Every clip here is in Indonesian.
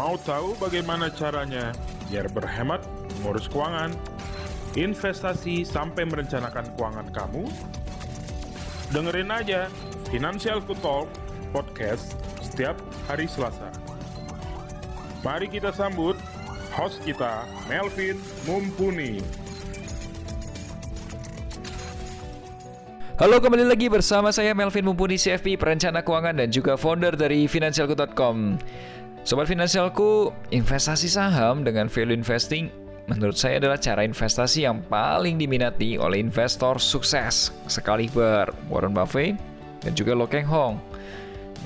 Mau tahu bagaimana caranya biar berhemat mengurus keuangan, investasi sampai merencanakan keuangan kamu? Dengerin aja Financial Talk podcast setiap hari Selasa. Mari kita sambut host kita, Melvin Mumpuni. Halo kembali lagi bersama saya Melvin Mumpuni CFP perencana keuangan dan juga founder dari Financialku.com Sobat Finansialku, investasi saham dengan value investing menurut saya adalah cara investasi yang paling diminati oleh investor sukses sekaliber Warren Buffett dan juga Lo Keng Hong.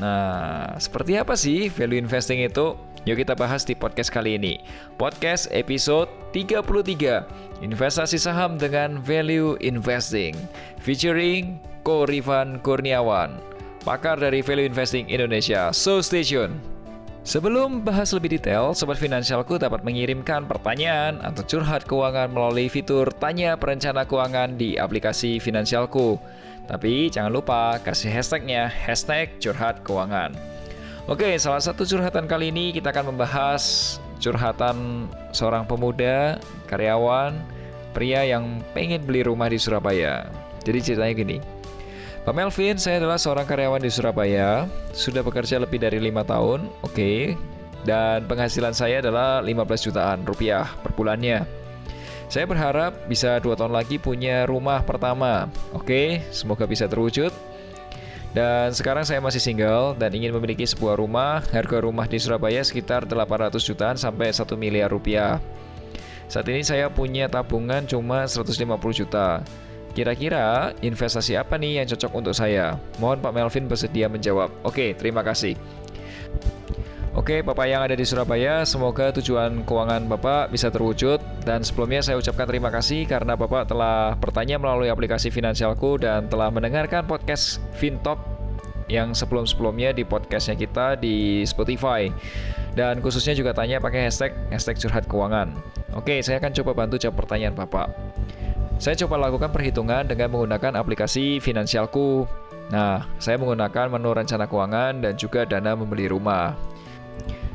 Nah, seperti apa sih value investing itu? Yuk kita bahas di podcast kali ini. Podcast episode 33, Investasi Saham dengan Value Investing, featuring Ko Rifan Kurniawan, pakar dari Value Investing Indonesia. So stay tune. Sebelum bahas lebih detail, Sobat Finansialku dapat mengirimkan pertanyaan atau curhat keuangan melalui fitur Tanya Perencana Keuangan di aplikasi Finansialku. Tapi jangan lupa kasih hashtagnya, hashtag curhat keuangan. Oke, salah satu curhatan kali ini kita akan membahas curhatan seorang pemuda, karyawan, pria yang pengen beli rumah di Surabaya. Jadi ceritanya gini, Pak Melvin, saya adalah seorang karyawan di Surabaya, sudah bekerja lebih dari lima tahun, oke, okay. dan penghasilan saya adalah 15 jutaan rupiah per bulannya. Saya berharap bisa dua tahun lagi punya rumah pertama, oke, okay. semoga bisa terwujud. Dan sekarang saya masih single dan ingin memiliki sebuah rumah, harga rumah di Surabaya sekitar 800 jutaan sampai 1 miliar rupiah. Saat ini saya punya tabungan cuma 150 juta. Kira-kira investasi apa nih yang cocok untuk saya? Mohon Pak Melvin bersedia menjawab. Oke, terima kasih. Oke, Bapak yang ada di Surabaya, semoga tujuan keuangan Bapak bisa terwujud. Dan sebelumnya saya ucapkan terima kasih karena Bapak telah bertanya melalui aplikasi Finansialku dan telah mendengarkan podcast FinTop yang sebelum-sebelumnya di podcastnya kita di Spotify. Dan khususnya juga tanya pakai hashtag hashtag curhat keuangan. Oke, saya akan coba bantu jawab pertanyaan Bapak. Saya coba lakukan perhitungan dengan menggunakan aplikasi Finansialku. Nah, saya menggunakan menu rencana keuangan dan juga dana membeli rumah.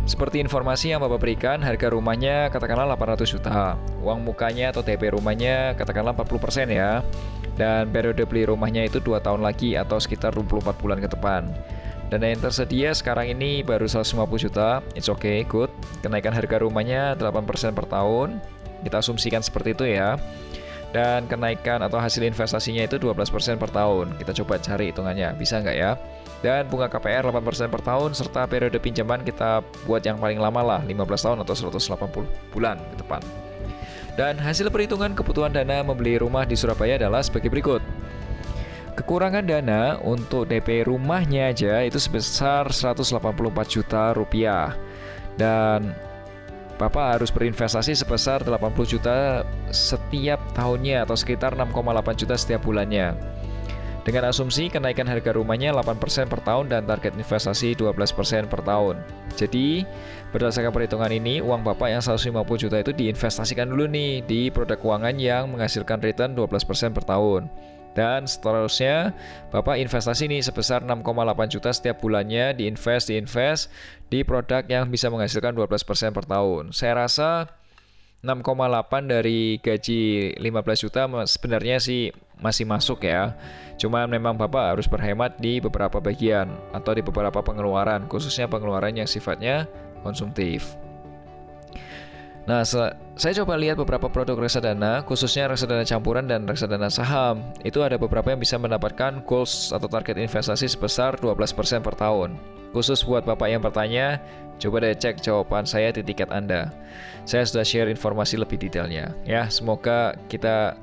Seperti informasi yang Bapak berikan, harga rumahnya katakanlah 800 juta. Uang mukanya atau DP rumahnya katakanlah 40% ya. Dan periode beli rumahnya itu 2 tahun lagi atau sekitar 24 bulan ke depan. Dana yang tersedia sekarang ini baru 150 juta, it's okay, good. Kenaikan harga rumahnya 8% per tahun, kita asumsikan seperti itu ya dan kenaikan atau hasil investasinya itu 12% per tahun. Kita coba cari hitungannya, bisa nggak ya? Dan bunga KPR 8% per tahun serta periode pinjaman kita buat yang paling lama lah, 15 tahun atau 180 bulan ke depan. Dan hasil perhitungan kebutuhan dana membeli rumah di Surabaya adalah sebagai berikut. Kekurangan dana untuk DP rumahnya aja itu sebesar 184 juta rupiah. Dan Bapak harus berinvestasi sebesar 80 juta setiap tahunnya atau sekitar 6,8 juta setiap bulannya. Dengan asumsi kenaikan harga rumahnya 8% per tahun dan target investasi 12% per tahun. Jadi, berdasarkan perhitungan ini, uang Bapak yang 150 juta itu diinvestasikan dulu nih di produk keuangan yang menghasilkan return 12% per tahun. Dan seterusnya, Bapak investasi nih sebesar 6,8 juta setiap bulannya diinvest, diinvest di produk yang bisa menghasilkan 12% per tahun. Saya rasa 6,8 dari gaji 15 juta sebenarnya sih masih masuk ya. Cuma memang Bapak harus berhemat di beberapa bagian atau di beberapa pengeluaran, khususnya pengeluaran yang sifatnya konsumtif. Nah, saya coba lihat beberapa produk reksadana, khususnya reksadana campuran dan reksadana saham. Itu ada beberapa yang bisa mendapatkan goals atau target investasi sebesar 12% per tahun. Khusus buat Bapak yang bertanya, coba deh cek jawaban saya di tiket Anda. Saya sudah share informasi lebih detailnya. Ya, semoga kita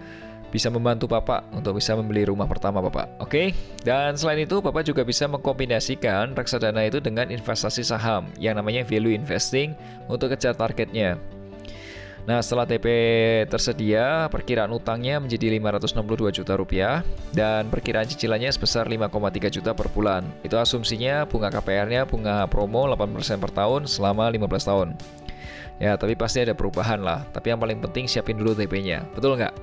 bisa membantu Bapak untuk bisa membeli rumah pertama Bapak. Oke? Dan selain itu, Bapak juga bisa mengkombinasikan reksadana itu dengan investasi saham yang namanya value investing untuk kejar targetnya. Nah, setelah TP tersedia, perkiraan utangnya menjadi 562 juta rupiah dan perkiraan cicilannya sebesar 5,3 juta per bulan. Itu asumsinya bunga KPR-nya bunga promo 8% per tahun selama 15 tahun. Ya, tapi pasti ada perubahan lah. Tapi yang paling penting siapin dulu TP-nya. Betul nggak?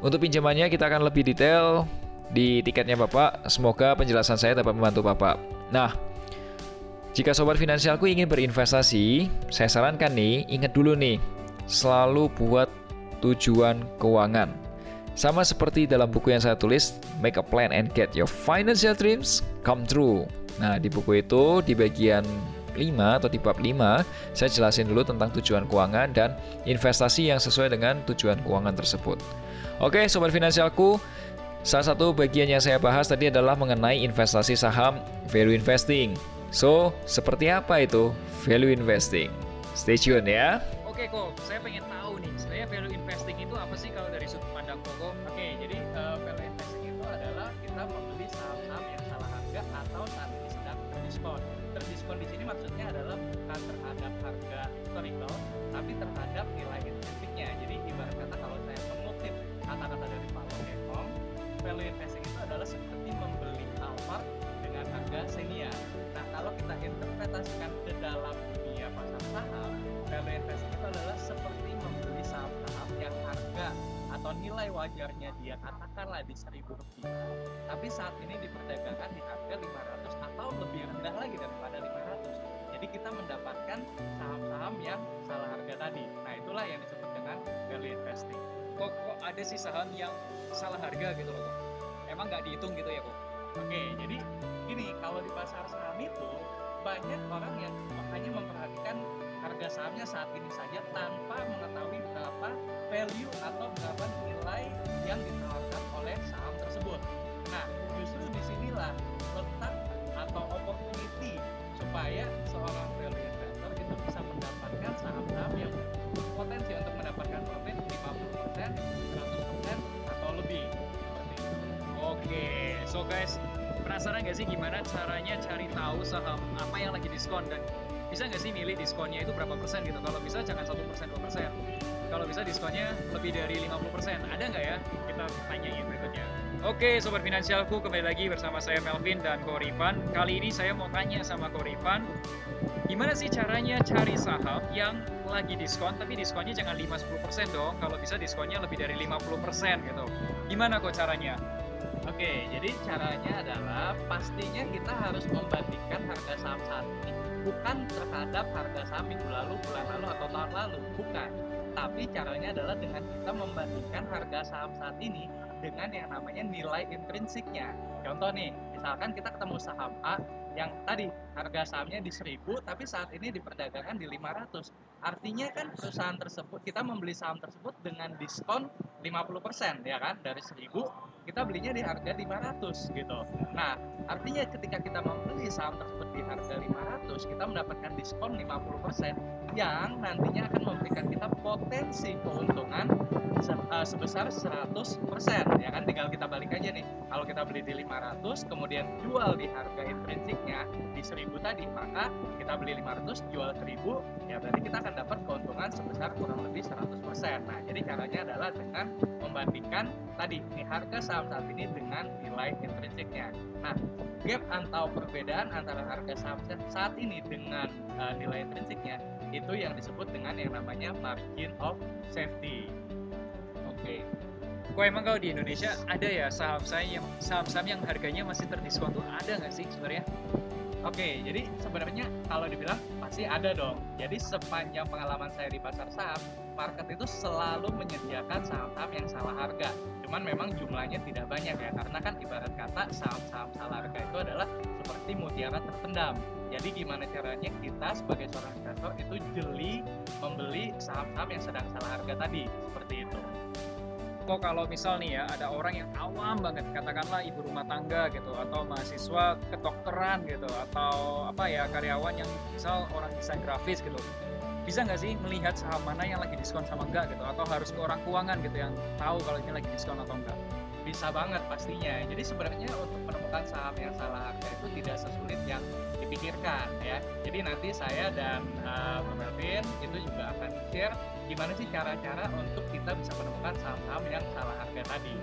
Untuk pinjamannya kita akan lebih detail di tiketnya Bapak. Semoga penjelasan saya dapat membantu Bapak. Nah, Jika sobat finansialku ingin berinvestasi, saya sarankan nih, ingat dulu nih, selalu buat tujuan keuangan. Sama seperti dalam buku yang saya tulis, Make a Plan and Get Your Financial Dreams Come True. Nah, di buku itu di bagian 5 atau di bab 5, saya jelasin dulu tentang tujuan keuangan dan investasi yang sesuai dengan tujuan keuangan tersebut. Oke, sobat finansialku, salah satu bagian yang saya bahas tadi adalah mengenai investasi saham value investing. So, seperti apa itu value investing? Stay tune ya. Oke kok, saya pengen tahu nih, sebenarnya value investing itu apa sih kalau dari sudut pandang Koko? Oke, jadi uh, value investing itu adalah kita membeli saham-saham yang salah harga atau saat ini sedang terdiskon. Terdiskon di sini maksudnya adalah bukan terhadap harga historical, tapi terhadap nilai atau nilai wajarnya dia katakanlah di seribu rupiah, tapi saat ini diperdagangkan di harga 500 atau lebih rendah lagi daripada 500. Jadi kita mendapatkan saham-saham yang salah harga tadi. Nah itulah yang disebut dengan value investing. Kok, kok ada sih saham yang salah harga gitu loh kok? Emang nggak dihitung gitu ya kok? Oke, jadi gini kalau di pasar saham itu banyak orang yang hanya memperhatikan harga sahamnya saat ini saja tanpa mengetahui berapa value atau berapa nilai yang ditawarkan oleh saham tersebut. Nah, justru di sinilah letak atau opportunity supaya seorang value investor itu bisa mendapatkan saham-saham yang potensi untuk mendapatkan profit 50%, 100% atau lebih. Oke, so guys, penasaran gak sih gimana caranya cari tahu saham apa yang lagi diskon dan bisa nggak sih milih diskonnya itu berapa persen gitu? Kalau bisa jangan satu persen dua persen. Kalau bisa diskonnya lebih dari 50 persen. Ada nggak ya? Kita tanyain berikutnya. Oke Sobat Finansialku kembali lagi bersama saya Melvin dan Korifan. Kali ini saya mau tanya sama Korifan Gimana sih caranya cari saham yang lagi diskon tapi diskonnya jangan 5-10% dong. Kalau bisa diskonnya lebih dari 50% gitu. Gimana kok caranya? Oke, jadi caranya adalah pastinya kita harus membandingkan harga saham saat ini bukan terhadap harga saham minggu lalu, bulan lalu atau tahun lalu, bukan. Tapi caranya adalah dengan kita membandingkan harga saham saat ini dengan yang namanya nilai intrinsiknya. Contoh nih, misalkan kita ketemu saham A yang tadi harga sahamnya di 1000 tapi saat ini diperdagangkan di 500. Artinya kan perusahaan tersebut kita membeli saham tersebut dengan diskon 50% ya kan dari 1000 kita belinya di harga 500 gitu. Nah, artinya ketika kita membeli saham tersebut di harga 500, kita mendapatkan diskon 50% yang nantinya akan memberikan kita potensi keuntungan eh, sebesar 100% ya kan tinggal kita balik aja nih. Kalau kita beli di 500 kemudian jual di harga intrinsiknya di 1000 tadi, maka kita beli 500 jual 1000 ya berarti kita akan dapat keuntungan sebesar kurang lebih 100%. Nah, jadi caranya adalah dengan membandingkan tadi nih harga saham saat ini dengan nilai intrinsiknya. Nah, gap atau perbedaan antara harga saham saat ini dengan uh, nilai intrinsiknya itu yang disebut dengan yang namanya margin of safety. Oke. Okay. Kok emang kalau di Indonesia ada ya saham-saham yang yang harganya masih terdiskon tuh ada nggak sih sebenarnya? Oke, jadi sebenarnya kalau dibilang pasti ada dong. Jadi sepanjang pengalaman saya di pasar saham, market itu selalu menyediakan saham-saham yang salah harga. Cuman memang jumlahnya tidak banyak ya, karena kan ibarat kata saham-saham salah harga itu adalah seperti mutiara terpendam. Jadi gimana caranya kita sebagai seorang investor itu jeli membeli saham-saham yang sedang salah harga tadi, seperti itu kok kalau misal nih ya ada orang yang awam banget katakanlah ibu rumah tangga gitu atau mahasiswa kedokteran gitu atau apa ya karyawan yang misal orang desain grafis gitu bisa nggak sih melihat saham mana yang lagi diskon sama enggak gitu atau harus ke orang keuangan gitu yang tahu kalau ini lagi diskon atau enggak bisa banget pastinya. Jadi sebenarnya untuk menemukan saham yang salah harga itu tidak sesulit yang dipikirkan ya. Jadi nanti saya dan uh, Melvin itu juga akan share gimana sih cara-cara untuk kita bisa menemukan saham-saham yang salah harga tadi.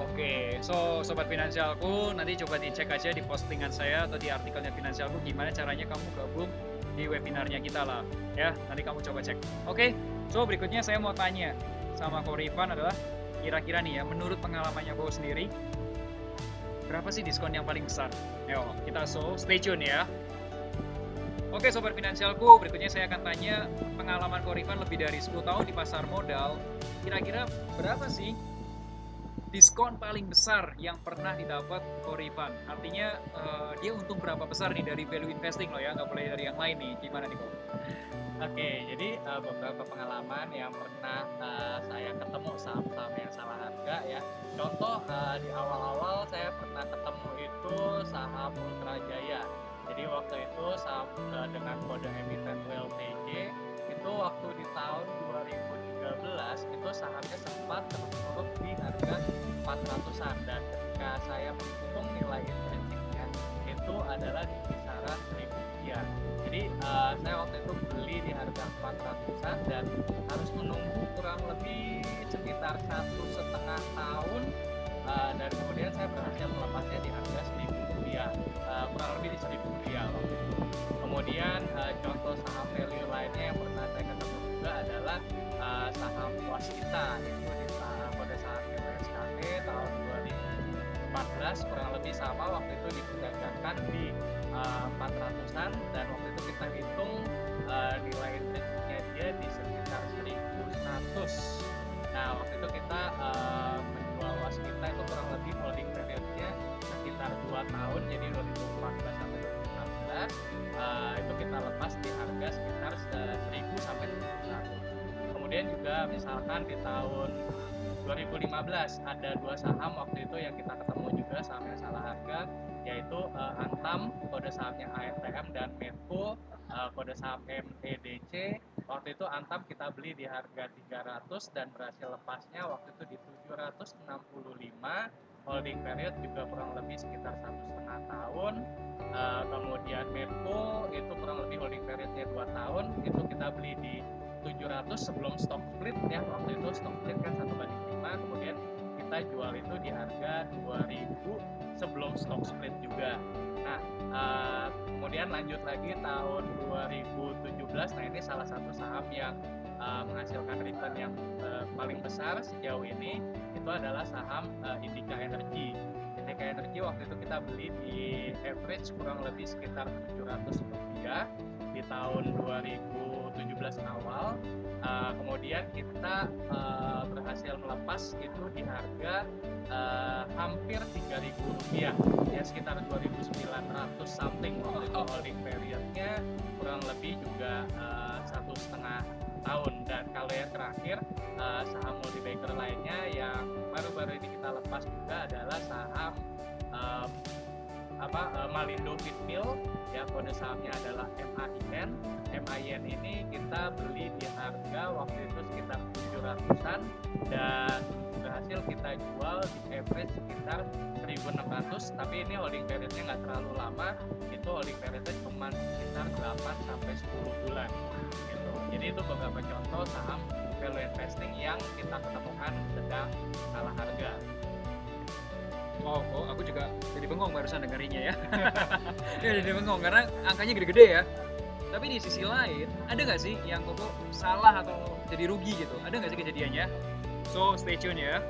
Oke, so sobat finansialku nanti coba dicek aja di postingan saya atau di artikelnya finansialku gimana caranya kamu gabung di webinarnya kita lah ya nanti kamu coba cek. Oke, so berikutnya saya mau tanya sama Korifan adalah kira-kira nih ya menurut pengalamannya kau sendiri berapa sih diskon yang paling besar? Yo kita so stay tune ya. Oke sobat finansialku, berikutnya saya akan tanya pengalaman Korifan lebih dari 10 tahun di pasar modal. Kira-kira berapa sih diskon paling besar yang pernah didapat Korifan? Artinya eh, dia untung berapa besar nih dari value investing loh ya, nggak boleh dari yang lain nih. Gimana nih kok? Oke, jadi uh, beberapa pengalaman yang pernah uh, saya ketemu saham-saham yang salah harga ya. Contoh uh, di awal-awal saya pernah ketemu itu saham Ultra Jaya. Jadi waktu itu uh, dengan kode emiten WLTJ itu waktu di tahun 2013 itu sahamnya sempat terpuruk di harga 400-an dan ketika saya menghitung nilai intrinsiknya itu adalah di kisaran 1000 rupiah. Jadi uh, saya waktu itu beli di harga 400an dan harus menunggu kurang lebih sekitar satu setengah tahun uh, dan kemudian saya berhasil melepasnya di harga 1000 rupiah uh, kurang lebih di 1000 itu kemudian uh, contoh saham value lainnya yang pernah saya ketemu juga adalah uh, saham waskita itu di pada saat USKT tahun 2014 kurang lebih sama waktu itu diperdagangkan di uh, 400-an dan waktu itu kita hitung uh, nilai intrinsiknya dia di sekitar 1100 nah waktu itu kita uh, menjual was kita itu kurang lebih holding periodnya sekitar 2 tahun jadi 2014 sampai 2016 uh, itu kita lepas di harga sekitar 1000 sampai 1100 kemudian juga misalkan di tahun 2015 ada dua saham waktu itu yang kita ketemu juga saham yang salah harga yaitu uh, Antam kode sahamnya ANTM dan Medco uh, kode saham MEDC waktu itu Antam kita beli di harga 300 dan berhasil lepasnya waktu itu di 765 holding period juga kurang lebih sekitar satu setengah tahun. Uh, kemudian Medco itu kurang lebih holding periodnya dua tahun. Itu kita beli di 700 sebelum stock split ya. Waktu itu stock split kan satu banding 5 kemudian kita jual itu di harga 2000 sebelum stock split juga. Nah uh, kemudian lanjut lagi tahun 2017 nah ini salah satu saham yang uh, menghasilkan return yang uh, paling besar sejauh ini. Itu adalah saham uh, Indica kita beli di average kurang lebih sekitar 700 rupiah di tahun 2017 awal. Uh, kemudian kita uh, berhasil melepas itu di harga uh, hampir 3000 rupiah. Ya sekitar 2900 something waktu itu holding periodnya kurang lebih juga satu setengah tahun. Dan kalau yang terakhir uh, saham multibanker lainnya yang baru-baru ini kita lepas juga adalah saham um, apa uh, Malindo Fitmil ya kode sahamnya adalah MAIN MAIN ini kita beli di harga waktu itu sekitar 700-an dan berhasil kita jual di average sekitar 1600 tapi ini holding periodnya nggak terlalu lama. Itu holding periodnya cuma sekitar 8 sampai 10 bulan gitu. Jadi itu beberapa contoh saham value investing yang kita ketemukan sedang salah harga Oh, oh, aku juga jadi bengong barusan dengerinnya ya. ya jadi bengong karena angkanya gede-gede ya. Tapi di sisi lain, ada nggak sih yang kok salah atau jadi rugi gitu? Ada nggak sih kejadiannya? So, stay tune ya.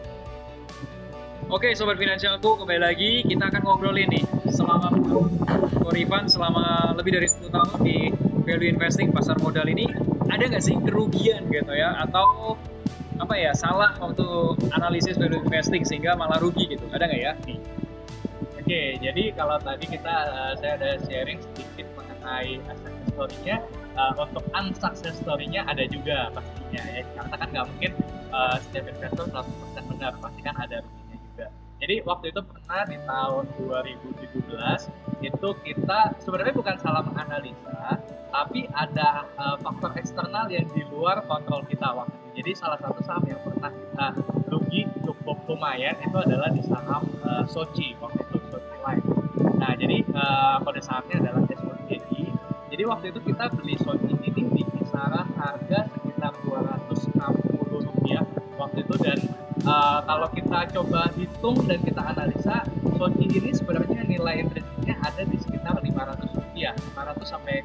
Oke, Sobat Finansialku, kembali lagi kita akan ngobrolin nih selama Korifan selama lebih dari 10 tahun di value investing pasar modal ini ada nggak sih kerugian gitu ya atau apa ya salah waktu analisis value investing sehingga malah rugi gitu. Ada nggak ya? Nih oke jadi kalau tadi kita uh, saya ada sharing sedikit mengenai success story-nya uh, untuk unsuccess story-nya ada juga pastinya ya. Karena kan nggak mungkin uh, setiap investor 100% benar pasti kan ada ruginya juga. Jadi waktu itu pernah di tahun 2017 itu kita sebenarnya bukan salah menganalisa tapi ada uh, faktor eksternal yang di luar kontrol kita waktu itu. Jadi salah satu saham yang pernah kita rugi cukup lumayan itu adalah di saham uh, Sochi waktu itu Sochi Life. Nah jadi uh, kode sahamnya adalah SOCI. Jadi waktu itu kita beli Sochi ini di kisaran harga sekitar 260 rupiah waktu itu dan uh, kalau kita coba hitung dan kita analisa Sochi ini sebenarnya nilai intrinsiknya ada di sekitar 500 rupiah 500 sampai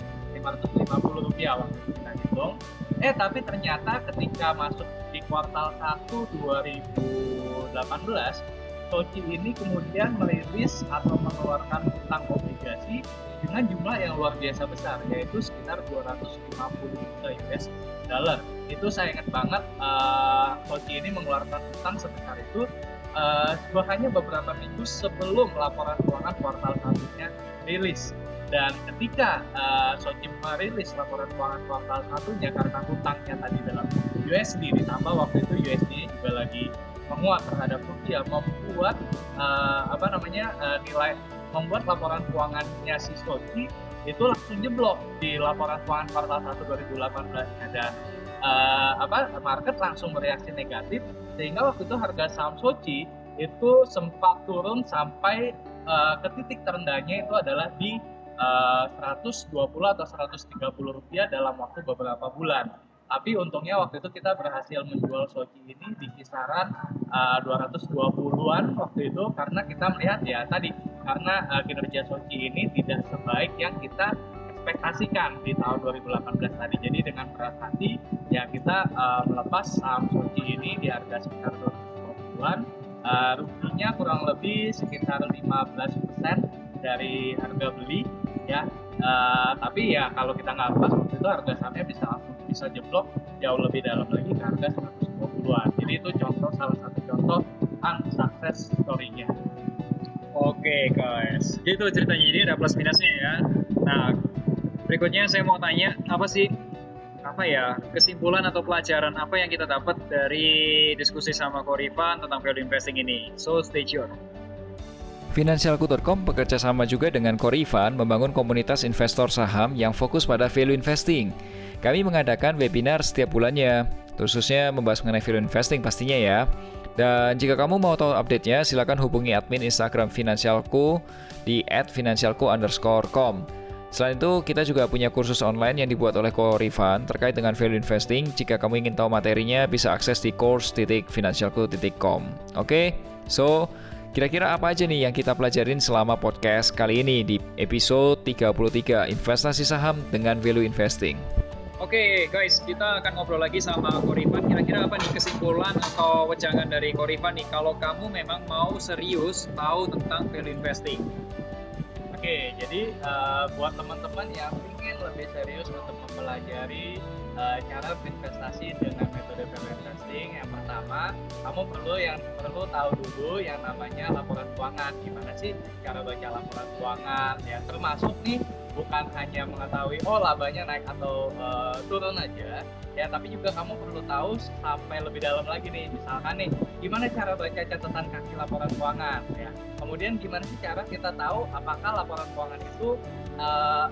550 rupiah waktu itu kita hitung eh tapi ternyata ketika masuk di kuartal 1 2018 Sochi ini kemudian merilis atau mengeluarkan utang obligasi dengan jumlah yang luar biasa besar yaitu sekitar 250 juta US dollar. Itu saya ingat banget uh, Sochi ini mengeluarkan utang sebesar itu uh, hanya beberapa minggu sebelum laporan keuangan kuartal satunya rilis dan ketika uh, Sochi merilis laporan keuangan kuartal satunya karena hutangnya tadi dalam USD ditambah waktu itu USD juga lagi menguat terhadap rupiah membuat uh, apa namanya uh, nilai membuat laporan keuangannya si Sochi itu langsung jeblok di laporan keuangan kuartal 1 2018 dan uh, apa market langsung bereaksi negatif sehingga waktu itu harga saham Sochi itu sempat turun sampai uh, ke titik terendahnya itu adalah di uh, 120 atau 130 rupiah dalam waktu beberapa bulan tapi untungnya waktu itu kita berhasil menjual Sochi ini di kisaran uh, 220-an waktu itu karena kita melihat ya tadi karena uh, kinerja Sochi ini tidak sebaik yang kita ekspektasikan di tahun 2018 tadi. Jadi dengan berat hati ya kita uh, melepas saham Sochi ini di harga sekitar 220-an. Uh, ruginya kurang lebih sekitar 15% dari harga beli ya. Uh, tapi ya kalau kita nggak lepas waktu itu harga sahamnya bisa bisa jeblok jauh lebih dalam lagi ke harga 120-an. Jadi itu contoh salah satu contoh unsuccess story-nya. Oke guys, itu ceritanya. Jadi ada plus minusnya ya. Nah, berikutnya saya mau tanya apa sih apa ya kesimpulan atau pelajaran apa yang kita dapat dari diskusi sama Korifan tentang value investing ini. So stay tuned. Finansialku.com bekerja sama juga dengan Korifan membangun komunitas investor saham yang fokus pada value investing. Kami mengadakan webinar setiap bulannya, khususnya membahas mengenai value investing pastinya ya. Dan jika kamu mau tahu update-nya, silakan hubungi admin Instagram Finansialku di @finansialku_com. Selain itu, kita juga punya kursus online yang dibuat oleh Korifan terkait dengan value investing. Jika kamu ingin tahu materinya, bisa akses di course.finansialku.com. Oke, okay? so Kira-kira apa aja nih yang kita pelajarin selama podcast kali ini di episode 33 Investasi Saham dengan Value Investing? Oke okay, guys, kita akan ngobrol lagi sama Korifan. Kira-kira apa nih kesimpulan atau wejangan dari Korifan nih kalau kamu memang mau serius tahu tentang value investing? Oke, okay, jadi uh, buat teman-teman yang ingin lebih serius untuk mempelajari uh, cara berinvestasi dengan metode value investing yang pertama kamu perlu yang perlu tahu dulu yang namanya laporan keuangan. Gimana sih cara baca laporan keuangan? Ya termasuk nih bukan hanya mengetahui oh labanya naik atau uh, turun aja ya tapi juga kamu perlu tahu sampai lebih dalam lagi nih. Misalkan nih gimana cara baca catatan kaki laporan keuangan ya? Kemudian gimana sih cara kita tahu apakah laporan keuangan itu uh,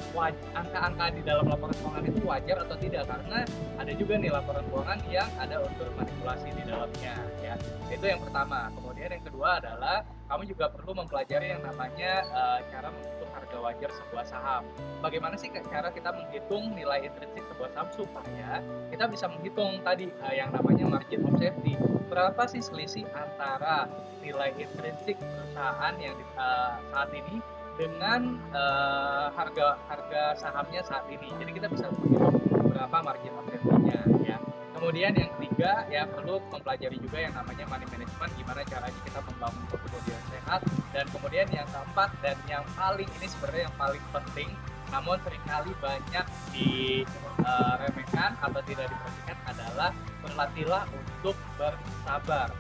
angka-angka di dalam laporan keuangan itu wajar atau tidak? Karena ada juga nih laporan keuangan yang ada unsur manipulasi di dalamnya ya. Itu yang pertama. Kemudian yang kedua adalah kamu juga perlu mempelajari yang namanya uh, cara menghitung harga wajar sebuah saham. Bagaimana sih cara kita menghitung nilai intrinsik sebuah saham supaya kita bisa menghitung tadi uh, yang namanya margin of safety. Berapa sih selisih antara nilai intrinsik perusahaan yang uh, saat ini dengan uh, harga harga sahamnya saat ini. Jadi kita bisa menghitung berapa margin of safety-nya ya. Kemudian yang ketiga ya perlu mempelajari juga yang namanya money management, gimana caranya kita membangun portfolio yang sehat. Dan kemudian yang keempat dan yang paling ini sebenarnya yang paling penting namun sering kali banyak diremehkan uh, atau tidak diperhatikan adalah berlatihlah untuk bersabar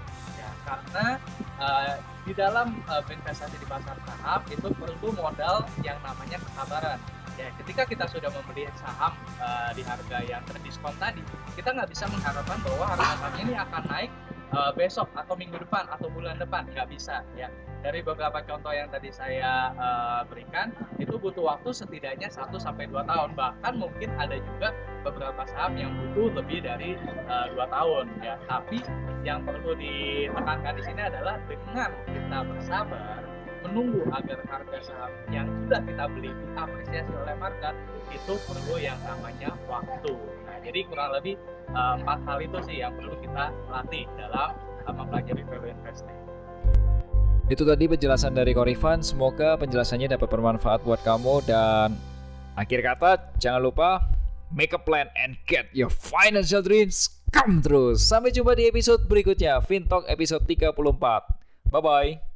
karena uh, di dalam uh, investasi di pasar saham itu perlu modal yang namanya kesabaran. Ya ketika kita sudah membeli saham uh, di harga yang terdiskon tadi kita nggak bisa mengharapkan bahwa harga sahamnya ini akan naik uh, besok atau minggu depan atau bulan depan. Nggak bisa ya dari beberapa contoh yang tadi saya uh, berikan itu butuh waktu setidaknya 1 sampai 2 tahun bahkan mungkin ada juga beberapa saham yang butuh lebih dari eh, 2 tahun ya tapi yang perlu ditekankan di sini adalah dengan kita bersabar menunggu agar harga saham yang sudah kita beli diapresiasi oleh market itu perlu yang namanya waktu. Nah, jadi kurang lebih uh, empat hal itu sih yang perlu kita latih dalam uh, mempelajari value investing. Itu tadi penjelasan dari Korifan. Semoga penjelasannya dapat bermanfaat buat kamu dan akhir kata jangan lupa make a plan and get your financial dreams come true. Sampai jumpa di episode berikutnya, Fintalk episode 34. Bye-bye.